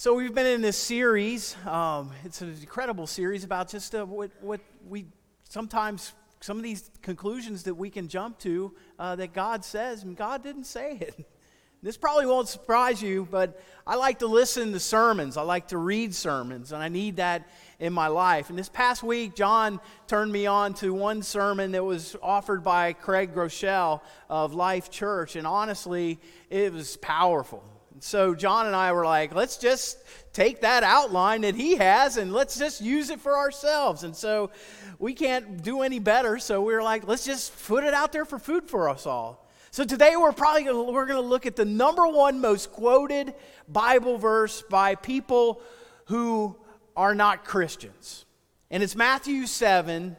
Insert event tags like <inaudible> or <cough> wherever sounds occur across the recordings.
So we've been in this series. Um, it's an incredible series about just uh, what, what we sometimes some of these conclusions that we can jump to uh, that God says, and God didn't say it. <laughs> This probably won't surprise you, but I like to listen to sermons. I like to read sermons, and I need that in my life. And this past week, John turned me on to one sermon that was offered by Craig Groeschel of Life Church, and honestly, it was powerful. So John and I were like, let's just take that outline that he has and let's just use it for ourselves. And so we can't do any better. So we were like, let's just put it out there for food for us all. So today we're probably gonna, we're going to look at the number one most quoted Bible verse by people who are not Christians. And it's Matthew 7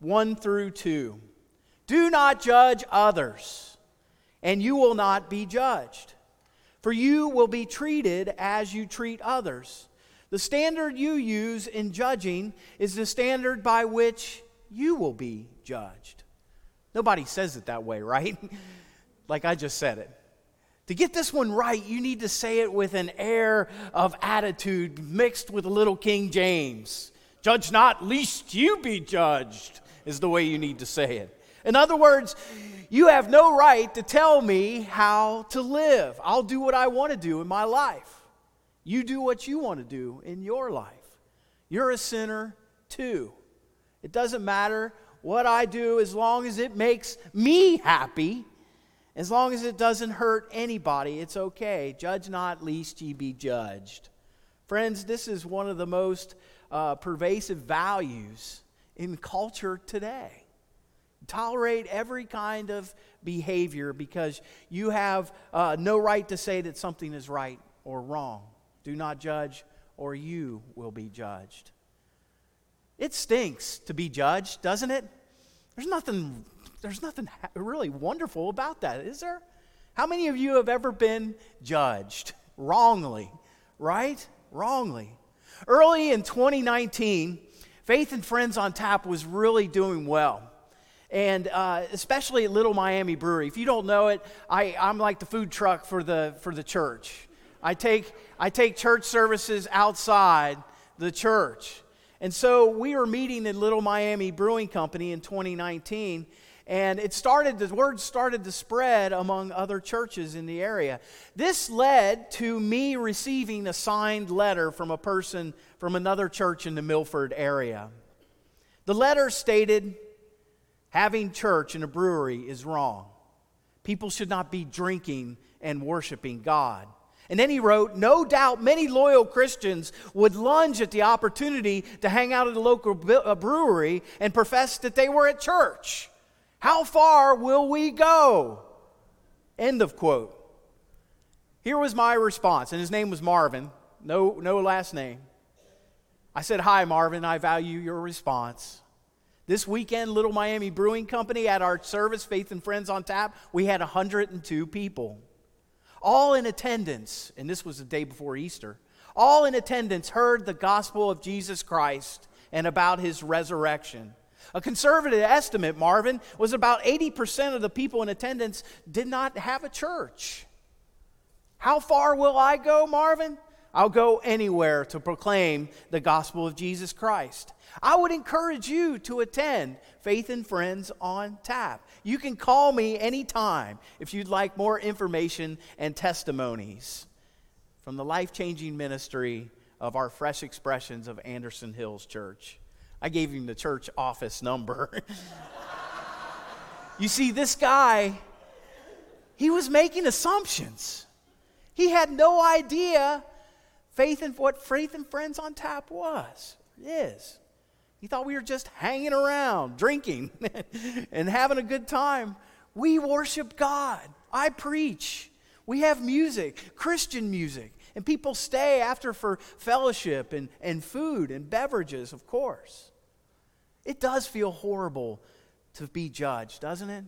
1 through 2. Do not judge others, and you will not be judged. For you will be treated as you treat others. The standard you use in judging is the standard by which you will be judged. Nobody says it that way, <laughs> right? like I just said it. To get this one right, you need to say it with an air of attitude mixed with a little King James. Judge not, lest you be judged, is the way you need to say it. In other words, you have no right to tell me how to live. I'll do what I want to do in my life. You do what you want to do in your life. You're a sinner too. It doesn't matter what I do as long as it makes me happy. As long as it doesn't hurt anybody, it's okay. Judge not, lest ye be judged. Friends, this is one of the most uh, pervasive values in culture today tolerate every kind of behavior because you have uh, no right to say that something is right or wrong. Do not judge, or you will be judged. It stinks to be judged, doesn't it? There's nothing, there's nothing really wonderful about that, is there? How many of you have ever been judged wrongly, right? Wrongly. Early in 2019, Faith and Friends on Tap was really doing well and uh, especially Little Miami Brewery. If you don't know it, I, I'm like the food truck for the, for the church. I take, I take church services outside the church. And so we were meeting in Little Miami Brewing Company in 2019, and it started, the word started to spread among other churches in the area. This led to me receiving a signed letter from a person from another church in the Milford area. The letter stated, Having church in a brewery is wrong. People should not be drinking and worshiping God. And then he wrote, No doubt many loyal Christians would lunge at the opportunity to hang out at a local brewery and profess that they were at church. How far will we go? End of quote. Here was my response, and his name was Marvin, no, no last name. I said, Hi, Marvin, I value your response. This weekend, Little Miami Brewing Company at our service, Faith and Friends on Tap, we had 102 people. All in attendance, and this was the day before Easter, all in attendance heard the gospel of Jesus Christ and about his resurrection. A conservative estimate, Marvin, was about 80% of the people in attendance did not have a church. How far will I go, Marvin? I'll go anywhere to proclaim the gospel of Jesus Christ. I would encourage you to attend Faith and Friends on Tap. You can call me anytime if you'd like more information and testimonies from the life changing ministry of our Fresh Expressions of Anderson Hills Church. I gave him the church office number. <laughs> you see, this guy, he was making assumptions. He had no idea faith and what faith and friends on tap was, is. He thought we were just hanging around, drinking, <laughs> and having a good time. We worship God. I preach. We have music, Christian music, and people stay after for fellowship and, and food and beverages, of course. It does feel horrible to be judged, doesn't it?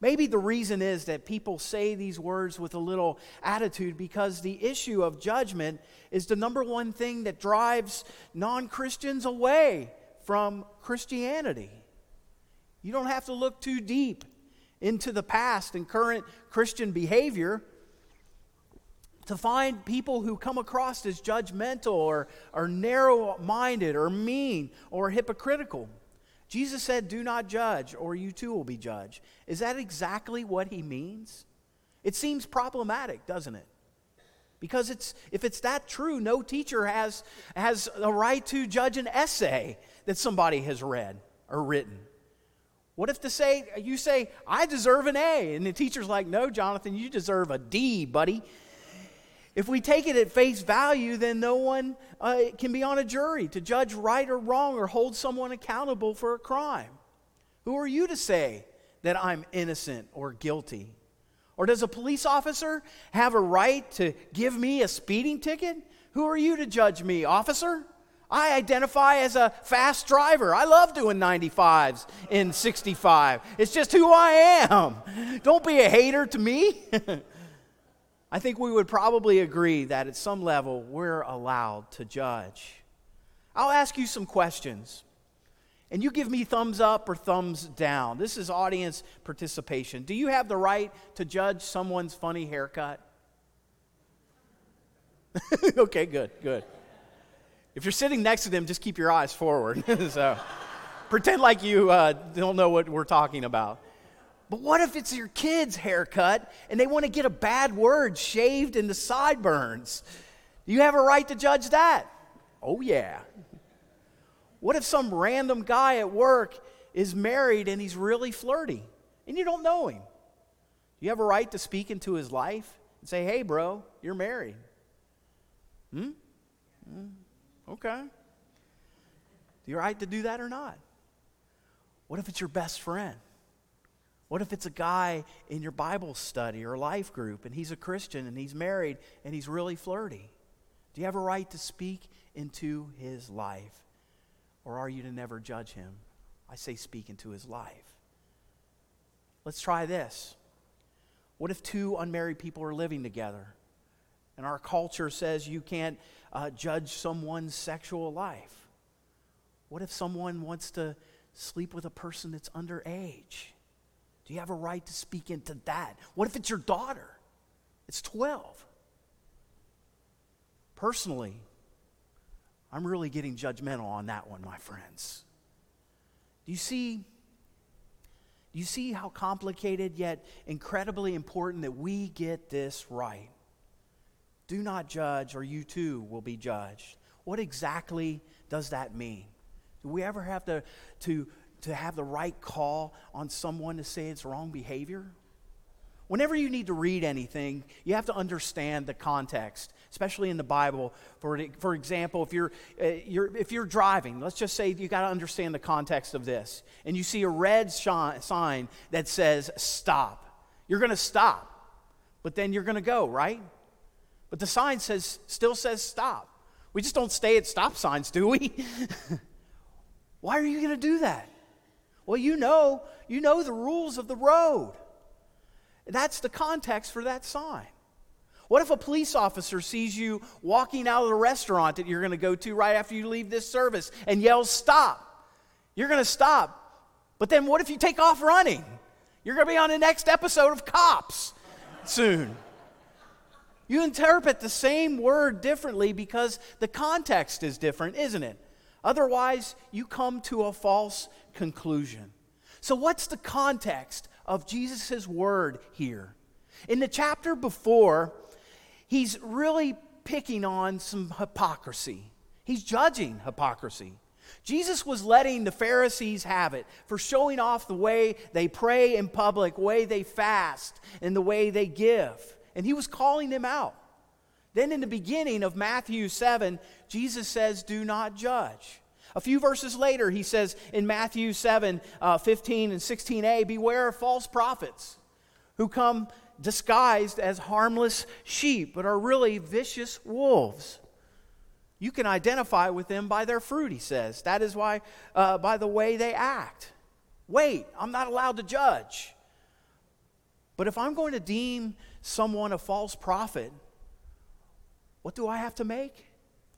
Maybe the reason is that people say these words with a little attitude because the issue of judgment is the number one thing that drives non Christians away from Christianity. You don't have to look too deep into the past and current Christian behavior to find people who come across as judgmental or, or narrow minded or mean or hypocritical. Jesus said, Do not judge, or you too will be judged. Is that exactly what he means? It seems problematic, doesn't it? Because it's, if it's that true, no teacher has, has a right to judge an essay that somebody has read or written. What if to say you say, I deserve an A, and the teacher's like, No, Jonathan, you deserve a D, buddy. If we take it at face value, then no one uh, can be on a jury to judge right or wrong or hold someone accountable for a crime. Who are you to say that I'm innocent or guilty? Or does a police officer have a right to give me a speeding ticket? Who are you to judge me, officer? I identify as a fast driver. I love doing 95s in 65. It's just who I am. Don't be a hater to me. <laughs> I think we would probably agree that at some level we're allowed to judge. I'll ask you some questions, and you give me thumbs up or thumbs down. This is audience participation. Do you have the right to judge someone's funny haircut? <laughs> okay, good, good. If you're sitting next to them, just keep your eyes forward. <laughs> so pretend like you uh, don't know what we're talking about. But what if it's your kid's haircut and they want to get a bad word shaved in the sideburns? Do you have a right to judge that. Oh, yeah. What if some random guy at work is married and he's really flirty and you don't know him? Do you have a right to speak into his life and say, hey, bro, you're married. Hmm? hmm? Okay. Do you have a right to do that or not? What if it's your best friend? What if it's a guy in your Bible study or life group and he's a Christian and he's married and he's really flirty? Do you have a right to speak into his life? Or are you to never judge him? I say speak into his life. Let's try this. What if two unmarried people are living together and our culture says you can't uh, judge someone's sexual life? What if someone wants to sleep with a person that's underage? Do you have a right to speak into that? What if it's your daughter? It's 12. Personally, I'm really getting judgmental on that one, my friends. Do you see? Do you see how complicated yet incredibly important that we get this right? Do not judge, or you too will be judged. What exactly does that mean? Do we ever have to, to to have the right call on someone to say it's wrong behavior? Whenever you need to read anything, you have to understand the context, especially in the Bible. For, for example, if you're, uh, you're, if you're driving, let's just say you got to understand the context of this, and you see a red sign that says stop. You're going to stop, but then you're going to go, right? But the sign says, still says stop. We just don't stay at stop signs, do we? <laughs> Why are you going to do that? Well, you know, you know the rules of the road. That's the context for that sign. What if a police officer sees you walking out of the restaurant that you're going to go to right after you leave this service and yells, Stop? You're going to stop. But then what if you take off running? You're going to be on the next episode of Cops soon. You interpret the same word differently because the context is different, isn't it? Otherwise, you come to a false conclusion. So, what's the context of Jesus' word here? In the chapter before, he's really picking on some hypocrisy, he's judging hypocrisy. Jesus was letting the Pharisees have it for showing off the way they pray in public, way they fast, and the way they give. And he was calling them out. Then in the beginning of Matthew 7, Jesus says, Do not judge. A few verses later, he says in Matthew 7 uh, 15 and 16a, Beware of false prophets who come disguised as harmless sheep, but are really vicious wolves. You can identify with them by their fruit, he says. That is why, uh, by the way they act. Wait, I'm not allowed to judge. But if I'm going to deem someone a false prophet, what do I have to make?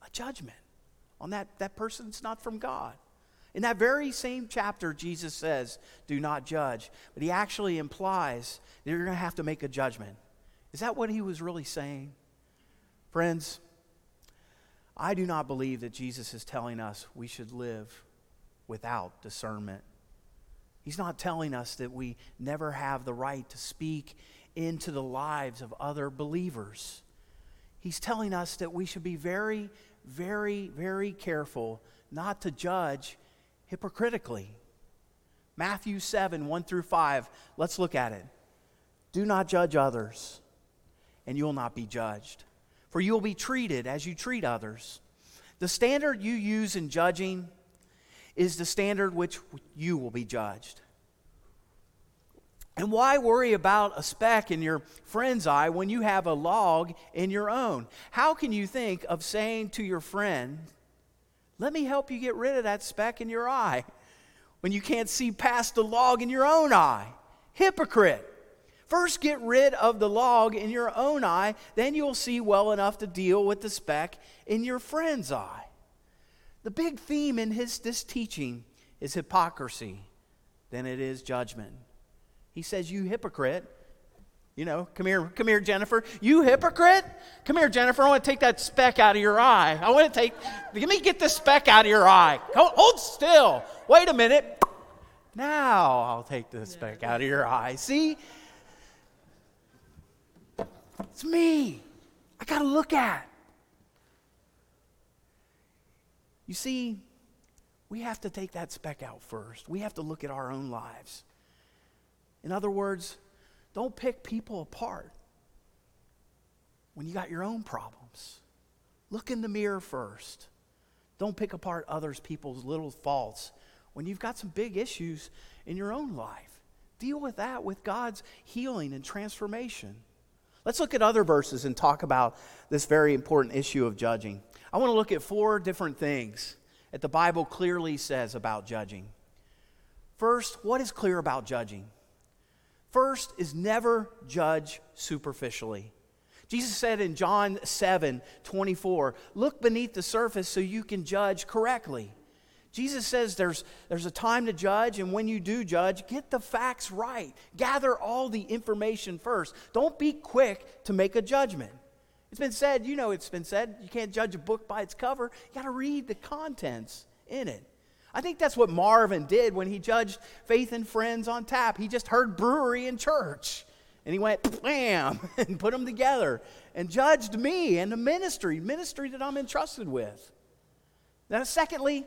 A judgment on that, that person's not from God. In that very same chapter, Jesus says, Do not judge. But he actually implies that you're going to have to make a judgment. Is that what he was really saying? Friends, I do not believe that Jesus is telling us we should live without discernment. He's not telling us that we never have the right to speak into the lives of other believers. He's telling us that we should be very, very, very careful not to judge hypocritically. Matthew 7, 1 through 5. Let's look at it. Do not judge others, and you will not be judged, for you will be treated as you treat others. The standard you use in judging is the standard which you will be judged. And why worry about a speck in your friend's eye when you have a log in your own? How can you think of saying to your friend, Let me help you get rid of that speck in your eye, when you can't see past the log in your own eye? Hypocrite. First, get rid of the log in your own eye, then you'll see well enough to deal with the speck in your friend's eye. The big theme in his, this teaching is hypocrisy, then it is judgment. He says, You hypocrite. You know, come here, come here, Jennifer. You hypocrite. Come here, Jennifer. I want to take that speck out of your eye. I want to take, let me get the speck out of your eye. Hold, hold still. Wait a minute. Now I'll take the speck out of your eye. See? It's me. I got to look at. You see, we have to take that speck out first. We have to look at our own lives. In other words, don't pick people apart when you got your own problems. Look in the mirror first. Don't pick apart others people's little faults when you've got some big issues in your own life. Deal with that with God's healing and transformation. Let's look at other verses and talk about this very important issue of judging. I want to look at four different things that the Bible clearly says about judging. First, what is clear about judging? First is never judge superficially. Jesus said in John 7 24, look beneath the surface so you can judge correctly. Jesus says there's, there's a time to judge, and when you do judge, get the facts right. Gather all the information first. Don't be quick to make a judgment. It's been said, you know, it's been said, you can't judge a book by its cover. You got to read the contents in it. I think that's what Marvin did when he judged Faith and Friends on tap. He just heard brewery and church. And he went, bam, <laughs> and put them together and judged me and the ministry, ministry that I'm entrusted with. Now, secondly,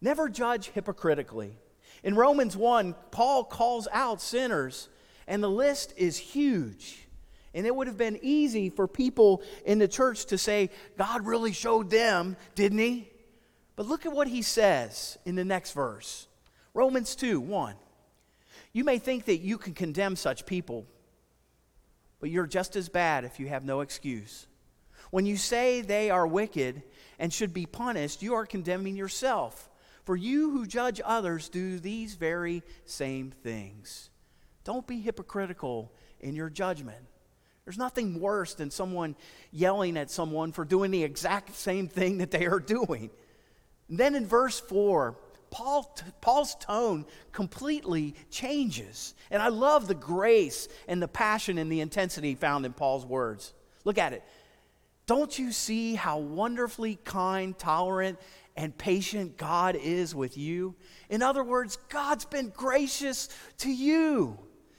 never judge hypocritically. In Romans 1, Paul calls out sinners, and the list is huge. And it would have been easy for people in the church to say, God really showed them, didn't he? But look at what he says in the next verse Romans 2 1. You may think that you can condemn such people, but you're just as bad if you have no excuse. When you say they are wicked and should be punished, you are condemning yourself. For you who judge others do these very same things. Don't be hypocritical in your judgment. There's nothing worse than someone yelling at someone for doing the exact same thing that they are doing. And then in verse 4, Paul, Paul's tone completely changes. And I love the grace and the passion and the intensity found in Paul's words. Look at it. Don't you see how wonderfully kind, tolerant, and patient God is with you? In other words, God's been gracious to you,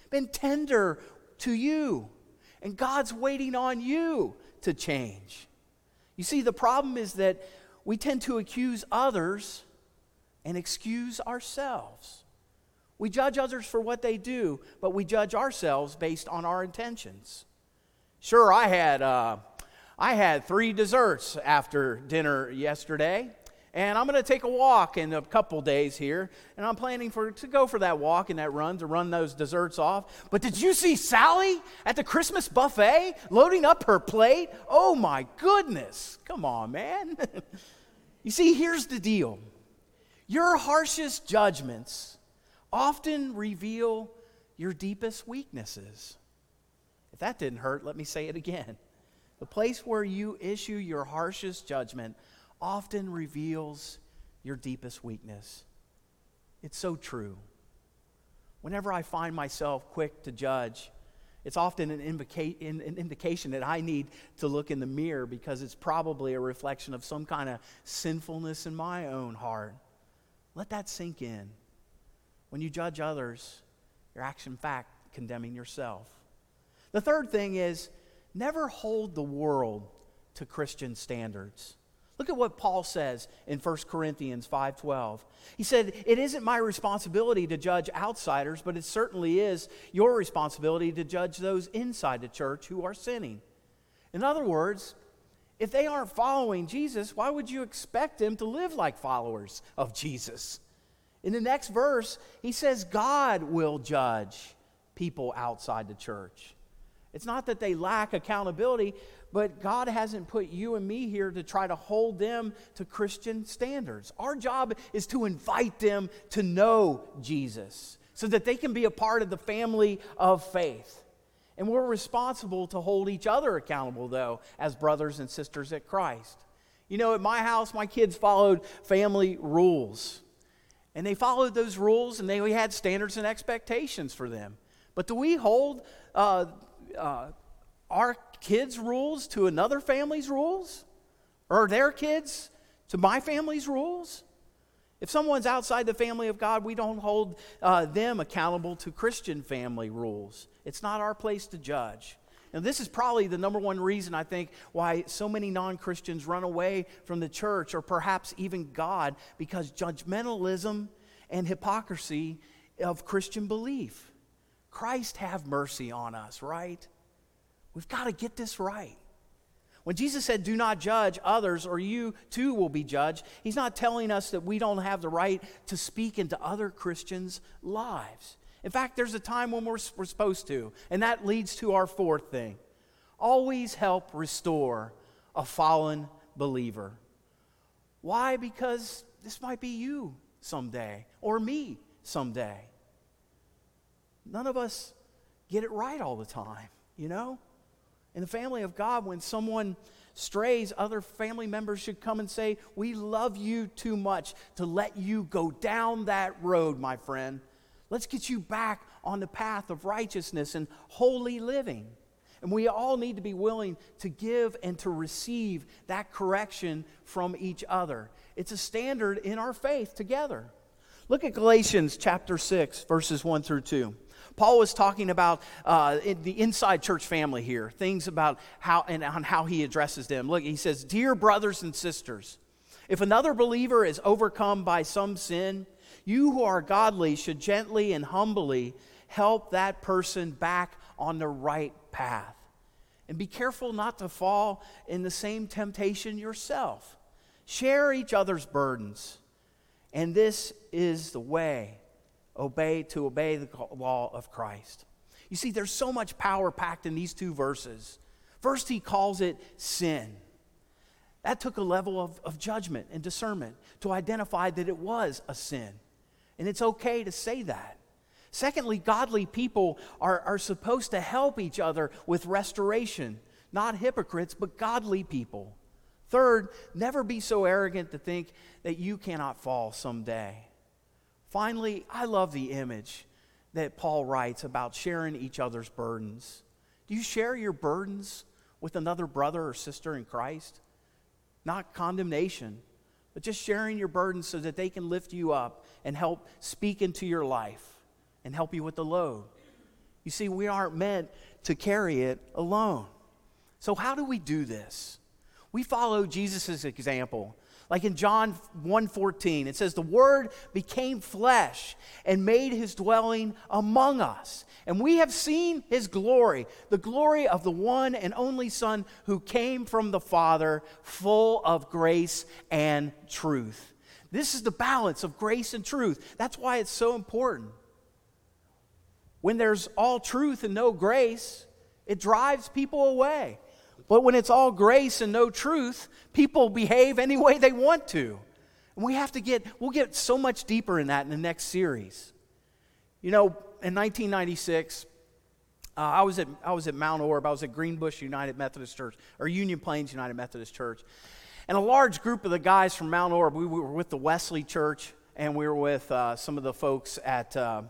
been tender to you, and God's waiting on you to change. You see, the problem is that we tend to accuse others and excuse ourselves. We judge others for what they do, but we judge ourselves based on our intentions. Sure, I had, uh, I had three desserts after dinner yesterday, and I'm going to take a walk in a couple days here, and I'm planning for to go for that walk and that run to run those desserts off. But did you see Sally at the Christmas buffet loading up her plate? Oh my goodness! Come on, man. <laughs> You see, here's the deal your harshest judgments often reveal your deepest weaknesses. If that didn't hurt, let me say it again. The place where you issue your harshest judgment often reveals your deepest weakness. It's so true. Whenever I find myself quick to judge, It's often an, indica- an indication that I need to look in the mirror because it's probably a reflection of some kind of sinfulness in my own heart. Let that sink in. When you judge others, you're actually, in fact, condemning yourself. The third thing is never hold the world to Christian standards. Look at what Paul says in 1 Corinthians 5:12. He said, "It isn't my responsibility to judge outsiders, but it certainly is your responsibility to judge those inside the church who are sinning." In other words, if they aren't following Jesus, why would you expect them to live like followers of Jesus? In the next verse, he says God will judge people outside the church. It's not that they lack accountability, but God hasn't put you and me here to try to hold them to Christian standards. Our job is to invite them to know Jesus so that they can be a part of the family of faith. And we're responsible to hold each other accountable, though, as brothers and sisters at Christ. You know, at my house, my kids followed family rules. And they followed those rules, and they, we had standards and expectations for them. But do we hold uh, uh, our kids' rules to another family's rules? Or their kids to my family's rules? If someone's outside the family of God, we don't hold uh, them accountable to Christian family rules. It's not our place to judge. And this is probably the number one reason I think why so many non Christians run away from the church or perhaps even God because judgmentalism and hypocrisy of Christian belief. Christ have mercy on us, right? We've got to get this right. When Jesus said, Do not judge others, or you too will be judged, he's not telling us that we don't have the right to speak into other Christians' lives. In fact, there's a time when we're, we're supposed to, and that leads to our fourth thing always help restore a fallen believer. Why? Because this might be you someday, or me someday. None of us get it right all the time, you know? In the family of God, when someone strays, other family members should come and say, We love you too much to let you go down that road, my friend. Let's get you back on the path of righteousness and holy living. And we all need to be willing to give and to receive that correction from each other. It's a standard in our faith together. Look at Galatians chapter 6, verses 1 through 2. Paul was talking about uh, the inside church family here, things about how and on how he addresses them. Look, he says, Dear brothers and sisters, if another believer is overcome by some sin, you who are godly should gently and humbly help that person back on the right path. And be careful not to fall in the same temptation yourself. Share each other's burdens. And this is the way obey to obey the law of Christ. You see, there's so much power packed in these two verses. First, he calls it sin. That took a level of, of judgment and discernment to identify that it was a sin. And it's okay to say that. Secondly, godly people are, are supposed to help each other with restoration, not hypocrites, but godly people. Third, never be so arrogant to think that you cannot fall someday. Finally, I love the image that Paul writes about sharing each other's burdens. Do you share your burdens with another brother or sister in Christ? Not condemnation, but just sharing your burdens so that they can lift you up and help speak into your life and help you with the load. You see, we aren't meant to carry it alone. So, how do we do this? We follow Jesus' example like in John 1:14, it says the word became flesh and made his dwelling among us. And we have seen his glory, the glory of the one and only son who came from the Father, full of grace and truth. This is the balance of grace and truth. That's why it's so important. When there's all truth and no grace, it drives people away. But when it's all grace and no truth, people behave any way they want to. And we have to get, we'll get so much deeper in that in the next series. You know, in 1996, uh, I, was at, I was at Mount Orab, I was at Greenbush United Methodist Church, or Union Plains United Methodist Church. And a large group of the guys from Mount Orab, we were with the Wesley Church, and we were with uh, some of the folks at, uh,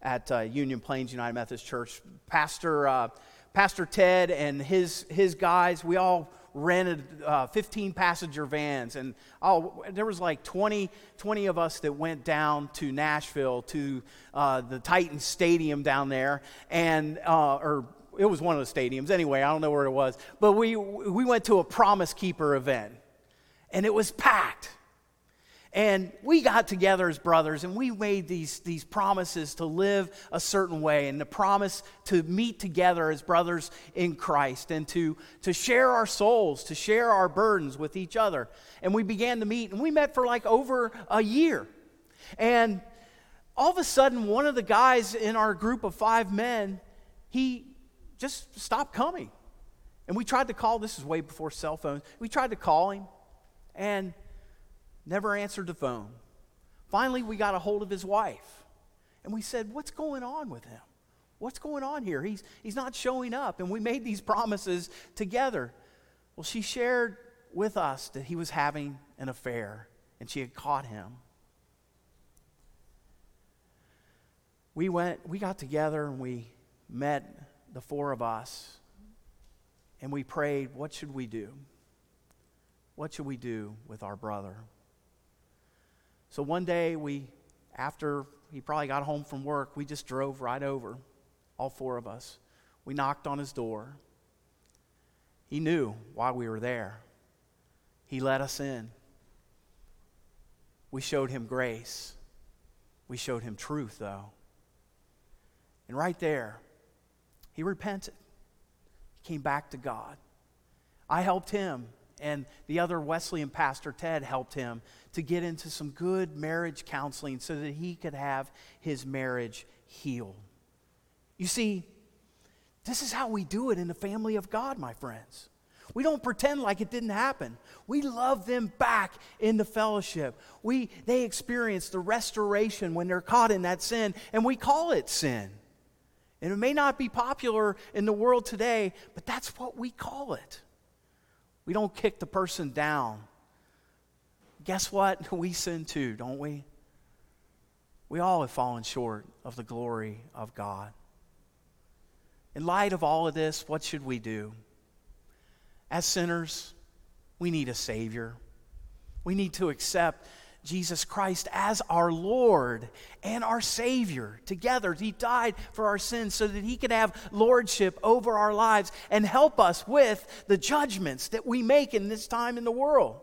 at uh, Union Plains United Methodist Church. Pastor, uh, Pastor Ted and his, his guys, we all rented uh, 15 passenger vans. And oh, there was like 20, 20 of us that went down to nashville to uh, the titan stadium down there. And uh, or it was one of the stadiums. Anyway i don't know where it was. But we, we went to a promise keeper event. And it was packed and we got together as brothers and we made these, these promises to live a certain way and the promise to meet together as brothers in Christ and to, to share our souls, to share our burdens with each other. And we began to meet and we met for like over a year. And all of a sudden, one of the guys in our group of five men, he just stopped coming. And we tried to call, this is way before cell phones, we tried to call him. And never answered the phone. Finally, we got a hold of his wife. And we said, What's going on with him? What's going on here? He's, he's not showing up. And we made these <laughs> promises together. Well, she shared with us that he was having an affair and she had caught him. We went, we got together and we met the four of us and we prayed, What should we do? What should we do with our brother? So one day, we, after he probably got home from work, we just drove right over, all four of us. We knocked on his door. He knew why we were there. He let us in. We showed him grace. We showed him truth, though. And right there, he repented. He came back to God. I helped him and the other Wesleyan pastor, Ted, helped him to get into some good marriage counseling so that he could have his marriage healed. You see, this is how we do it in the family of God, my friends. We don't pretend like it didn't happen. We love them back in the fellowship. We, they experience the restoration when they're caught in that sin, and we call it sin. And it may not be popular in the world today, but that's what we call it. We don't kick the person down. Guess what? <laughs> We sin too, don't we? We all have fallen short of the glory of God. In light of all of this, what should we do? As sinners, we need a Savior. We need to accept Jesus Christ as our Lord and our Savior together. He died for our sins so that He could have lordship over our lives and help us with the judgments that we make in this time in the world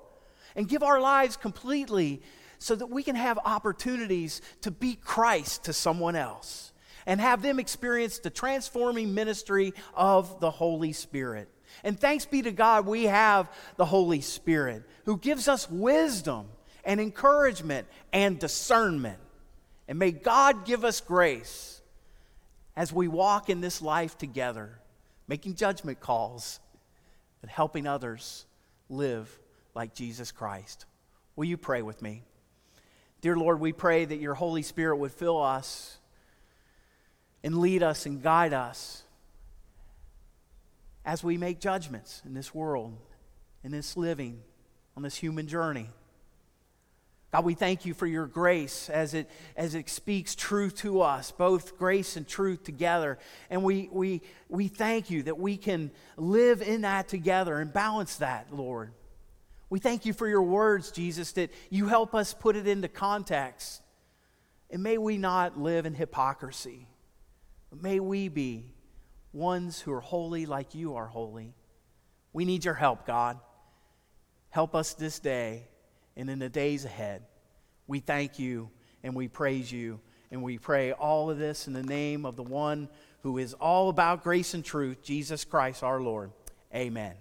and give our lives completely so that we can have opportunities to be Christ to someone else and have them experience the transforming ministry of the Holy Spirit. And thanks be to God, we have the Holy Spirit who gives us wisdom and encouragement and discernment. And may God give us grace as we walk in this life together, making judgment calls, and helping others live like Jesus Christ. Will you pray with me? Dear Lord, we pray that your Holy Spirit would fill us and lead us and guide us as we make judgments in this world, in this living, on this human journey. God, we thank you for your grace as it, as it speaks truth to us, both grace and truth together. And we, we, we thank you that we can live in that together and balance that, Lord. We thank you for your words, Jesus, that you help us put it into context. And may we not live in hypocrisy, but may we be ones who are holy like you are holy. We need your help, God. Help us this day and in the days ahead. We thank you and we praise you and we pray all of this in the name of the one who is all about grace and truth, Jesus Christ our Lord. Amen.